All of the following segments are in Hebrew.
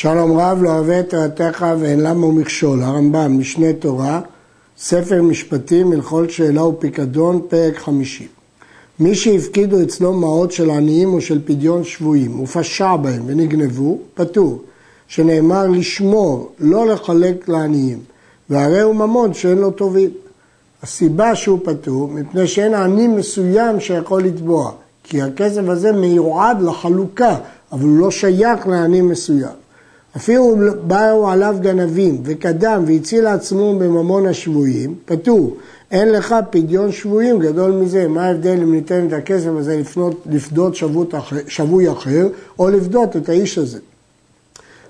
שלום רב לא אוהב את תורתך ואין למה מכשול, הרמב"ם, משנה תורה, ספר משפטים, הלכות שאלה ופיקדון, פרק חמישי. מי שהפקידו אצלו מעות של עניים או של פדיון שבויים ופשע בהם ונגנבו, פטור, שנאמר לשמור, לא לחלק לעניים, והרי הוא ממון שאין לו טובים. הסיבה שהוא פטור, מפני שאין עני מסוים שיכול לתבוע, כי הכסף הזה מיועד לחלוקה, אבל הוא לא שייך לעני מסוים. אפילו באו עליו גנבים וקדם והציל עצמו בממון השבויים, פטור. אין לך פדיון שבויים גדול מזה. מה ההבדל אם ניתן את הכסף הזה לפנות, לפדות שבוי אחר, או לפדות את האיש הזה?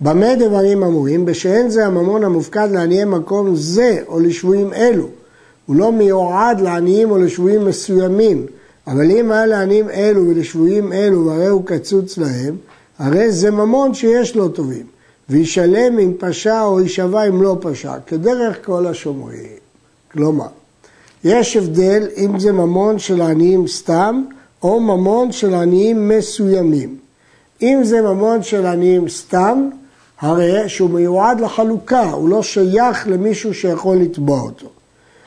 במה דברים אמורים? בשאין זה הממון המופקד לעניי מקום זה או לשבויים אלו. הוא לא מיועד לעניים או לשבויים מסוימים, אבל אם היה לעניים אלו ולשבויים אלו והרי הוא קצוץ להם, הרי זה ממון שיש לו טובים. וישלם אם פשע או יישבע אם לא פשע, כדרך כל השומרים. כלומר, יש הבדל אם זה ממון של עניים סתם, או ממון של עניים מסוימים. אם זה ממון של עניים סתם, הרי שהוא מיועד לחלוקה, הוא לא שייך למישהו שיכול לתבוע אותו.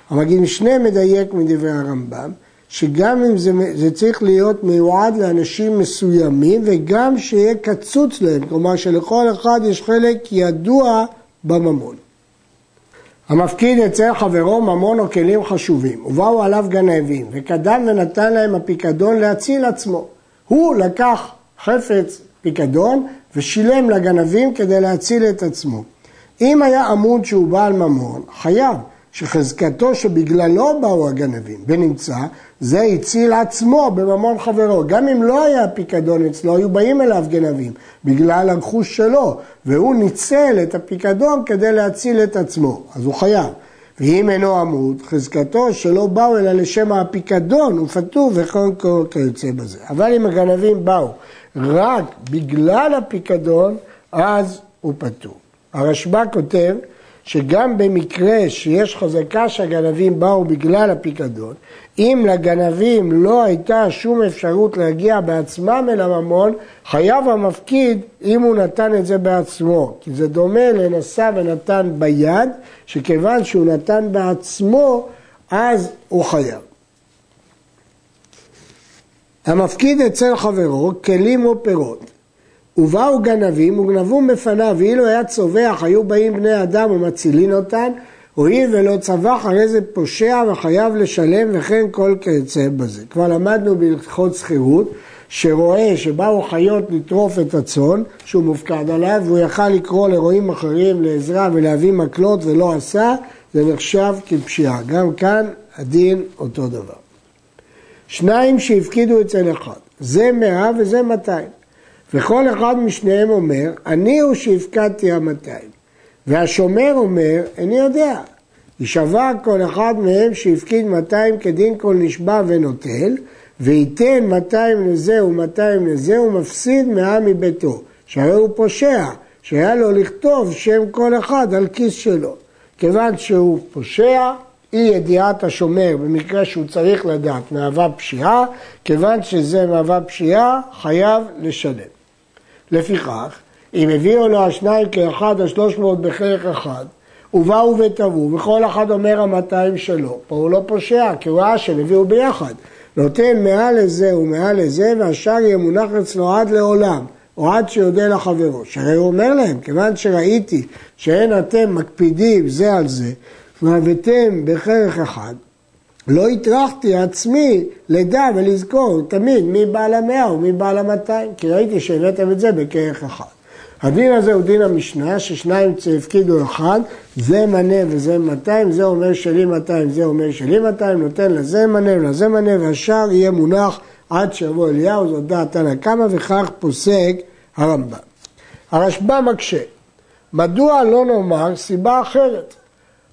המגיד משנה מדייק מדברי הרמב"ם, שגם אם זה, זה צריך להיות מיועד לאנשים מסוימים וגם שיהיה קצוץ להם, כלומר שלכל אחד יש חלק ידוע בממון. המפקיד אצל חברו ממון או כלים חשובים, ובאו עליו גנבים, וקדם ונתן להם הפיקדון להציל עצמו. הוא לקח חפץ פיקדון ושילם לגנבים כדי להציל את עצמו. אם היה עמוד שהוא בעל ממון, חייב, שחזקתו שבגללו באו הגנבים, ונמצא, זה הציל עצמו בממון חברו. גם אם לא היה פיקדון אצלו, היו באים אליו גנבים, בגלל הרכוש שלו, והוא ניצל את הפיקדון כדי להציל את עצמו, אז הוא חייב. ואם אינו עמוד, חזקתו שלא באו אלא לשם הפיקדון, הוא פטור וכל כל כיוצא בזה. אבל אם הגנבים באו רק בגלל הפיקדון, אז הוא פטור. הרשב"א כותב שגם במקרה שיש חזקה שהגנבים באו בגלל הפיקדון, אם לגנבים לא הייתה שום אפשרות להגיע בעצמם אל הממון, חייב המפקיד אם הוא נתן את זה בעצמו. כי זה דומה לנשא ונתן ביד, שכיוון שהוא נתן בעצמו, אז הוא חייב. המפקיד אצל חברו כלים או פירות. ובאו גנבים וגנבו בפניו, ואילו היה צווח, היו באים בני אדם ומצילין אותן, הואיל ולא צווח, הרי זה פושע וחייב לשלם וכן כל כיוצא בזה. כבר למדנו בהלכות שכירות, שרואה שבאו חיות לטרוף את הצאן, שהוא מופקד עליו, והוא יכל לקרוא לרועים אחרים לעזרה ולהביא מקלות ולא עשה, זה נחשב כפשיעה. גם כאן הדין אותו דבר. שניים שהפקידו אצל אחד, זה מאה וזה מאתיים. וכל אחד משניהם אומר, אני הוא שהפקדתי המאתיים. והשומר אומר, איני יודע. יישבע כל אחד מהם שהפקיד 200 כדין כל נשבע ונוטל, וייתן 200 לזה ו-200 לזה, ומפסיד מאה מביתו. שהרי הוא פושע, שהיה לו לכתוב שם כל אחד על כיס שלו. כיוון שהוא פושע, אי ידיעת השומר במקרה שהוא צריך לדעת מהווה פשיעה, כיוון שזה מהווה פשיעה, חייב לשלם. לפיכך, אם הביאו לו השניים כאחד השלוש מאות בחלק אחד, ובאו וטבעו, וכל אחד אומר המאתיים שלו, פה הוא לא פושע, כי הוא ראה שהם הביאו ביחד. נותן מעל לזה ומעל לזה, והשאר יהיה מונח אצלו עד לעולם, או עד שיודה לחברו. שהרי הוא אומר להם, כיוון שראיתי שאין אתם מקפידים זה על זה, והבאתם בחלק אחד, לא הטרחתי עצמי לדע ולזכור תמיד מי בעל המאה ומי בעל המאתיים, כי ראיתי שהבאתם את זה בכרך אחד. הדין הזה הוא דין המשנה, ששניים הפקידו אחד, זה מנה וזה 200, זה אומר שלי 200, זה אומר שלי 200, נותן לזה מנה ולזה מנה, והשאר יהיה מונח עד שיבוא אליהו, זאת דעת תנא קמא, וכך פוסק הרמב"ם. הרשב"א מקשה, מדוע לא נאמר סיבה אחרת?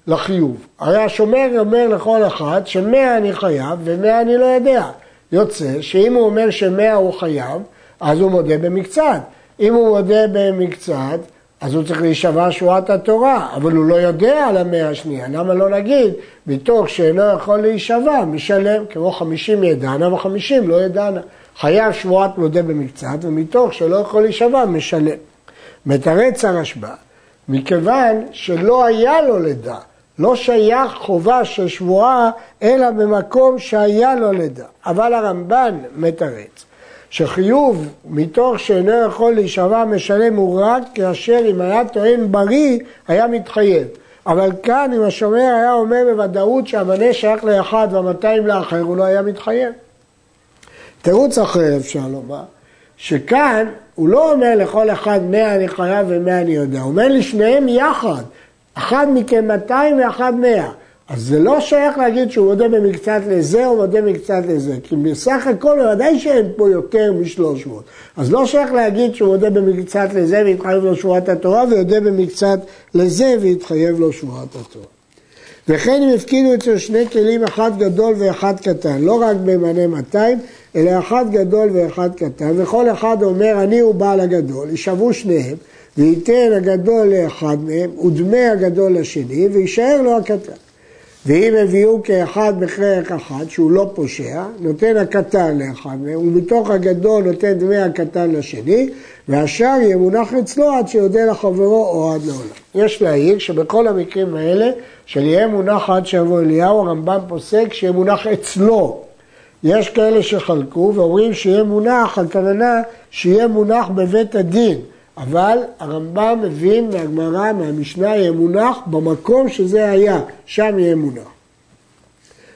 לחיוב. הרי השומר אומר לכל אחד שמאה אני חייב ומאה אני לא יודע. יוצא שאם הוא אומר שמאה הוא חייב, אז הוא מודה במקצת. אם הוא מודה במקצת, אז הוא צריך להישבע שורת התורה, אבל הוא לא יודע על המאה השנייה. למה לא נגיד, מתוך שאינו יכול להישבע, משלם, כמו חמישים ידענה וחמישים לא ידענה. חייב שבועת מודה במקצת, ומתוך שלא יכול להישבע, משלם. מתרץ הרשב"א, מכיוון שלא היה לו לידה, לא שייך חובה של שבועה, אלא במקום שהיה לו לידה. אבל הרמב"ן מתרץ שחיוב מתוך שאינו יכול להישבע משלם הוא רק כאשר אם היה טוען בריא, היה מתחייב. אבל כאן אם השומר היה אומר בוודאות שהמנה שייך לאחד והמאתיים לאחר, הוא לא היה מתחייב. תירוץ אחר אפשר לומר, שכאן הוא לא אומר לכל אחד מאה אני חייב ומאה אני יודע, הוא אומר לשניהם יחד, אחד מכם 200 ואחד 100. אז זה לא שייך להגיד שהוא מודה במקצת לזה או מודה במקצת לזה, כי בסך הכל בוודאי שאין פה יותר משלוש מאות. אז לא שייך להגיד שהוא מודה במקצת לזה והתחייב לו שבועת התורה, ויודה במקצת לזה והתחייב לו שבועת התורה. וכן אם הפקידו אצל שני כלים אחד גדול ואחד קטן, לא רק במנה 200, אלא אחד גדול ואחד קטן, וכל אחד אומר אני הוא בעל הגדול, יישבו שניהם, וייתן הגדול לאחד מהם, ודמי הגדול לשני, ויישאר לו הקטן. ואם הביאו כאחד בכרך אחד, שהוא לא פושע, נותן הקטן לאחד מהם, ומתוך הגדול נותן דמי הקטן לשני, והשאר יהיה מונח אצלו עד שיודה לחברו או עד לעולם. יש להעיר שבכל המקרים האלה, של יהיה מונח עד שיבוא אליהו, הרמב"ם פוסק שיהיה מונח אצלו. יש כאלה שחלקו ואומרים שיהיה מונח, הכוונה שיהיה מונח בבית הדין. אבל הרמב"ם מבין מהגמרא, מהמשנה, יהיה מונח במקום שזה היה, שם יהיה מונח.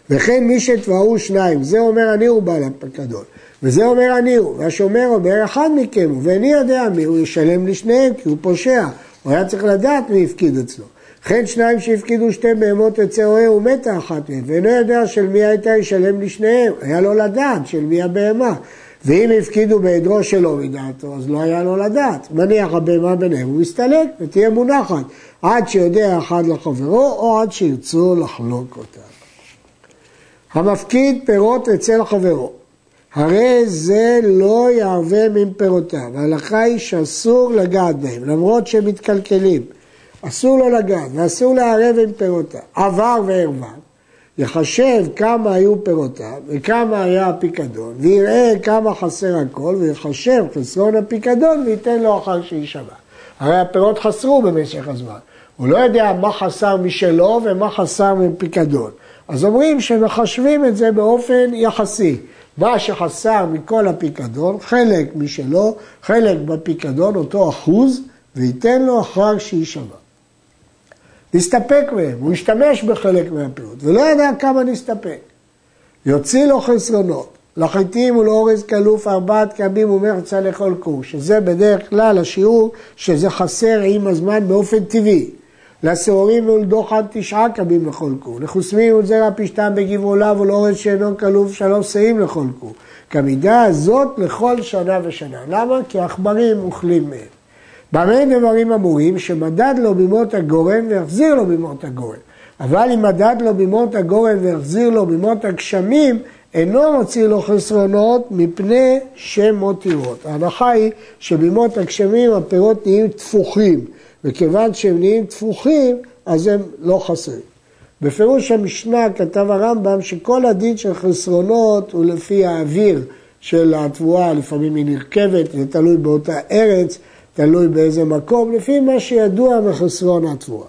וכן מי שתבעו שניים, זה אומר אני הוא בעל הפקדון, וזה אומר אני הוא, והשומר אומר אחד מכם הוא, ואיני יודע מי הוא ישלם לשניהם כי הוא פושע, הוא היה צריך לדעת מי הפקיד אצלו. וכן שניים שהפקידו שתי בהמות אצל אוהה ומתה אחת מהן, ואינו יודע של מי הייתה ישלם לשניהם, היה לו לדעת של מי הבהמה. ואם הפקידו בעדרו שלא מדעתו, אז לא היה לו לדעת. מניח הבהמה ביניהם, הוא מסתלק ותהיה מונחת עד שיודע אחד לחברו או עד שירצו לחלוק אותה. המפקיד פירות אצל חברו, הרי זה לא יערבה פירותיו. ההלכה היא שאסור לגעת בהם, למרות שהם מתקלקלים. אסור לו לגעת ואסור לערב עם פירותיו. עבר וערווה, יחשב כמה היו פירותיו וכמה היה הפיקדון, ויראה כמה חסר הכל, ויחשב חסרון הפיקדון וייתן לו אחר שיישבע. הרי הפירות חסרו במשך הזמן. הוא לא יודע מה חסר משלו ומה חסר מפיקדון. אז אומרים שמחשבים את זה באופן יחסי. מה שחסר מכל הפיקדון, חלק משלו, חלק בפיקדון, אותו אחוז, וייתן לו אחר שיישבע. נסתפק מהם, הוא השתמש בחלק מהפירות, ולא ידע כמה נסתפק. יוציא לו חסרונות, לחיטים ולאורז כלוף ארבעת קבים ומחצה לכל כור, שזה בדרך כלל השיעור שזה חסר עם הזמן באופן טבעי. לשעורים ולדוחן תשעה קבים לכל כור, לחוסמים ולזרע פשטם בגבעולה ולאורז שאינו כלוף שלוש שאים לכל כור. כמידה הזאת לכל שנה ושנה. למה? כי העכברים אוכלים מהם. במה דברים אמורים? שמדד לו במות הגורן ויחזיר לו במות הגורן. אבל אם מדד לו במות הגורן ויחזיר לו במות הגשמים, אינו מוציא לו חסרונות מפני שמותירות. ההנחה היא שבמות הגשמים הפירות נהיים תפוחים, וכיוון שהם נהיים תפוחים, אז הם לא חסרים. בפירוש המשנה כתב הרמב"ם שכל הדין של חסרונות הוא לפי האוויר של התבואה, לפעמים היא נרכבת, זה תלוי באותה ארץ. תלוי באיזה מקום, לפי מה שידוע מחסרון התבואה.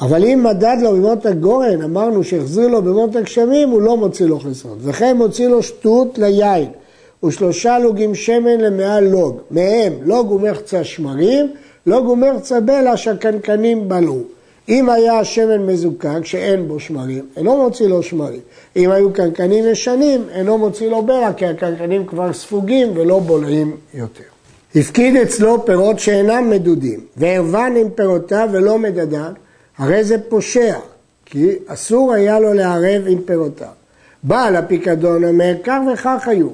אבל אם מדד לו במות הגורן, אמרנו שהחזיר לו במות הגשמים, הוא לא מוציא לו חסרון. וכן מוציא לו שטות ליין, ושלושה לוגים שמן למאה לוג. מהם לוג ומחצה שמרים, לוג ומחצה בלע שהקנקנים בלעו. אם היה השמן מזוקק שאין בו שמרים, אינו מוציא לו שמרים. אם היו קנקנים ישנים, אינו מוציא לו ברע, כי הקנקנים כבר ספוגים ולא בולעים יותר. הפקיד אצלו פירות שאינם מדודים, וערבן עם פירותיו ולא מדדיו, הרי זה פושע, כי אסור היה לו לערב עם פירותיו. בעל הפיקדון אומר, כך וכך היו.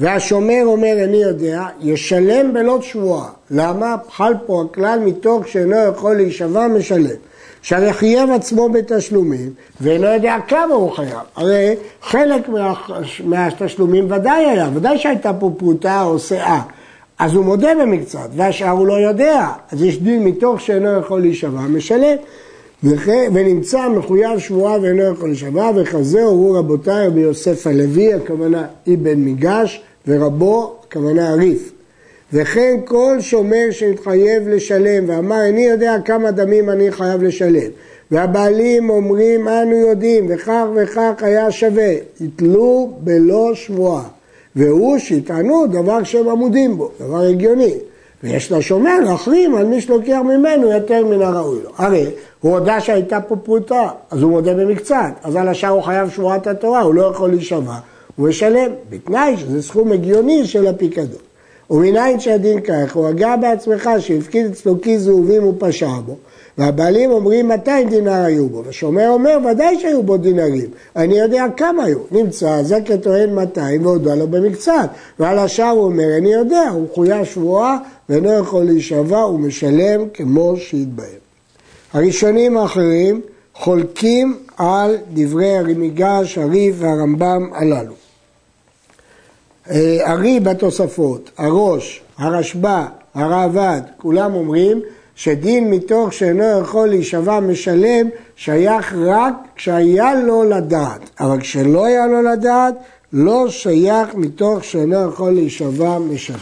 והשומר אומר, איני יודע, ישלם בלא שבועה. למה? חל פה הכלל מתוך שאינו יכול להישבע, משלם. שהרי חייב עצמו בתשלומים ואינו יודע כמה הוא חייב. הרי חלק מה, מהתשלומים ודאי היה, ודאי שהייתה פה פרוטה או שאה. אז הוא מודה במקצת, והשאר הוא לא יודע. אז יש דין מתוך שאינו יכול להישבע, משלם. ונמצא מחויב שבועה ואינו יכול להישבע, וכזה הורו רבותיי רבי יוסף הלוי, הכוונה אבן מיגש, ורבו, הכוונה הריף. וכן כל שומר שמתחייב לשלם ואמר איני יודע כמה דמים אני חייב לשלם. והבעלים אומרים אנו יודעים וכך וכך היה שווה, יתלו בלא שבועה. והוא שיטענו דבר שהם עמודים בו, דבר הגיוני ויש לשומר להחרים על מי שלוקח ממנו יותר מן הראוי לו. הרי הוא הודה שהייתה פה פרוטה, אז הוא מודה במקצת, אז על השאר הוא חייב שבועת התורה, הוא לא יכול להישבע, הוא ישלם, בתנאי שזה סכום הגיוני של הפיקדון. ומנין שהדין כך, הוא הגה בעצמך שהפקיד אצלו כיס זהובים ופשע בו, והבעלים אומרים 200 דינר היו בו, ושומר אומר ודאי שהיו בו דינרים, אני יודע כמה היו, נמצא זה כטוען 200 והודה לו במקצת, ועל השאר הוא אומר אני יודע, הוא חויה שבועה ואינו יכול להישבע, הוא משלם כמו שהתבהם. הראשונים האחרים חולקים על דברי הרמיגש, הריף והרמב"ם הללו. אה, הרי בתוספות, הראש, הרשב"א, הראב"ד, כולם אומרים שדין מתוך שאינו יכול להישבע משלם שייך רק כשהיה לו לדעת, אבל כשלא היה לו לדעת לא שייך מתוך שאינו יכול להישבע משלם.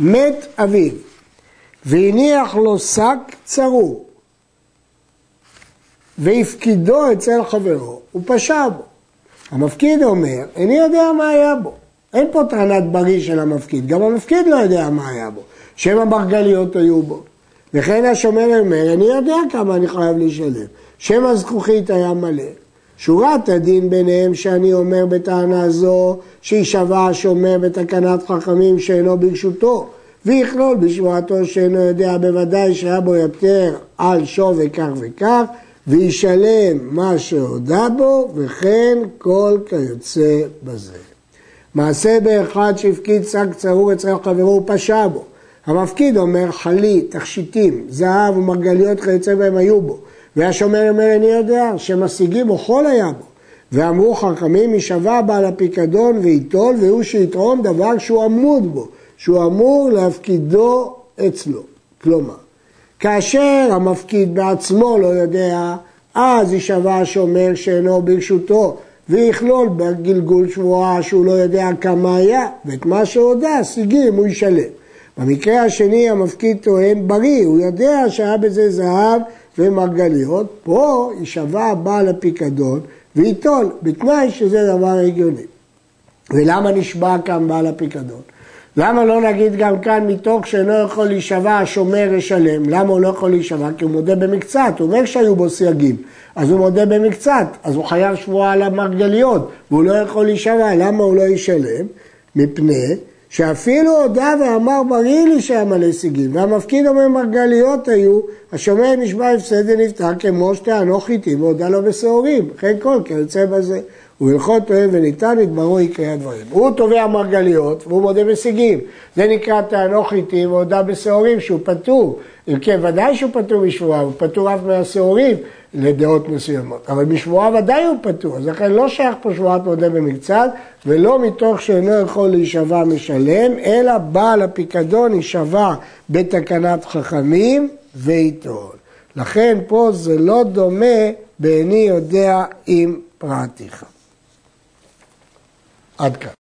מת אביו והניח לו שק צרור והפקידו אצל חברו, הוא פשע בו. המפקיד אומר, איני יודע מה היה בו. אין פה טענת בריא של המפקיד, גם המפקיד לא יודע מה היה בו. שם המרגליות היו בו. וכן השומר אומר, אני יודע כמה אני חייב לשלם. שם הזכוכית היה מלא. שורת הדין ביניהם שאני אומר בטענה זו, שישבע השומר בתקנת חכמים שאינו ברשותו, ויכלול בשבועתו שאינו יודע בוודאי שהיה בו יותר על שווה כך וכך, וישלם מה שהודה בו, וכן כל כיוצא בזה. מעשה באחד שהפקיד שק צרור אצל חברו ופשע בו. המפקיד אומר חלי, תכשיטים, זהב ומרגליות כיוצא בהם היו בו. והשומר אומר אני יודע שמשיגים אוכל היה בו. ואמרו חכמים יישבע בעל הפיקדון וייטול והוא שיתרום דבר שהוא עמוד בו, שהוא אמור להפקידו אצלו. כלומר, כאשר המפקיד בעצמו לא יודע, אז יישבע השומר שאינו ברשותו, ויכלול בגלגול שבועה שהוא לא יודע כמה היה, ואת מה שהודה, סיגים הוא ישלם. במקרה השני המפקיד טוען בריא, הוא יודע שהיה בזה זהב ומרגליות, פה יישבע בעל הפיקדון וייטול, בתנאי שזה דבר הגיוני. ולמה נשבע כאן בעל הפיקדון? למה לא נגיד גם כאן מתוך שאינו יכול להישבע השומר ישלם? למה הוא לא יכול להישבע? כי הוא מודה במקצת, הוא אומר שהיו בו סייגים, אז הוא מודה במקצת, אז הוא חייב שבועה על המרגליות, והוא לא יכול להישבע, למה הוא לא ישלם? מפני שאפילו הודה ואמר בריא לי שהיה מלא סיגים, והמפקיד אומר מרגליות היו, השומר נשבע הפסד ונפטר כמו שטענו חיטים והודה לו בשעורים, וכן כל כיוצא בזה. ובהלכות אוהב וניתן יתברו עיקרי הדברים. הוא תובע מרגליות והוא מודה בשיגים. זה נקרא טענו חיטים והודה בשעורים שהוא פטור. אם כן, ודאי שהוא פטור משבועה, הוא פטור אף מהשעורים לדעות מסוימות. אבל משבועה ודאי הוא פטור, אז לכן לא שייך פה שבועת מודה במקצת, ולא מתוך שאינו יכול להישבע משלם, אלא בעל הפיקדון יישבע בתקנת חכמים ויטול. לכן פה זה לא דומה בעיני יודע עם פרעתיך. עד כאן.